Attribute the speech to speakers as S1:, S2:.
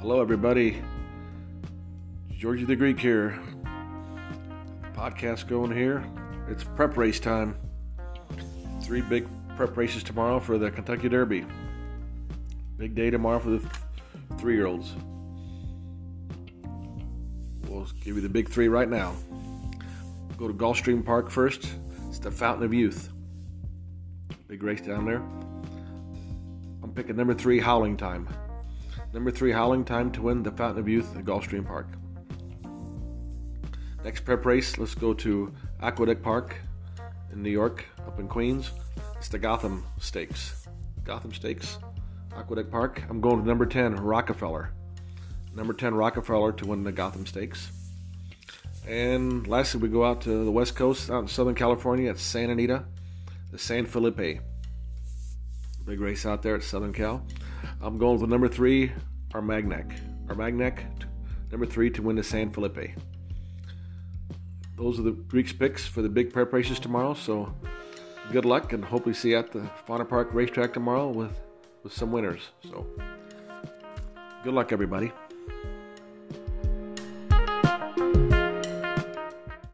S1: Hello, everybody. Georgie the Greek here. Podcast going here. It's prep race time. Three big prep races tomorrow for the Kentucky Derby. Big day tomorrow for the three year olds. We'll give you the big three right now. Go to Gulfstream Park first. It's the Fountain of Youth. Big race down there. I'm picking number three, Howling Time. Number three, Howling Time to win the Fountain of Youth at Gulfstream Park. Next prep race, let's go to Aqueduct Park in New York, up in Queens. It's the Gotham Stakes. Gotham Stakes, Aqueduct Park. I'm going to number 10, Rockefeller. Number 10, Rockefeller to win the Gotham Stakes. And lastly, we go out to the West Coast, out in Southern California at Santa Anita, the San Felipe. Big race out there at Southern Cal. I'm going with number three, our Armagnac. Armagnac, number three to win the San Felipe. Those are the Greeks picks for the big prep races tomorrow. So good luck and hopefully see you at the Fonner Park racetrack tomorrow with, with some winners. So good luck, everybody.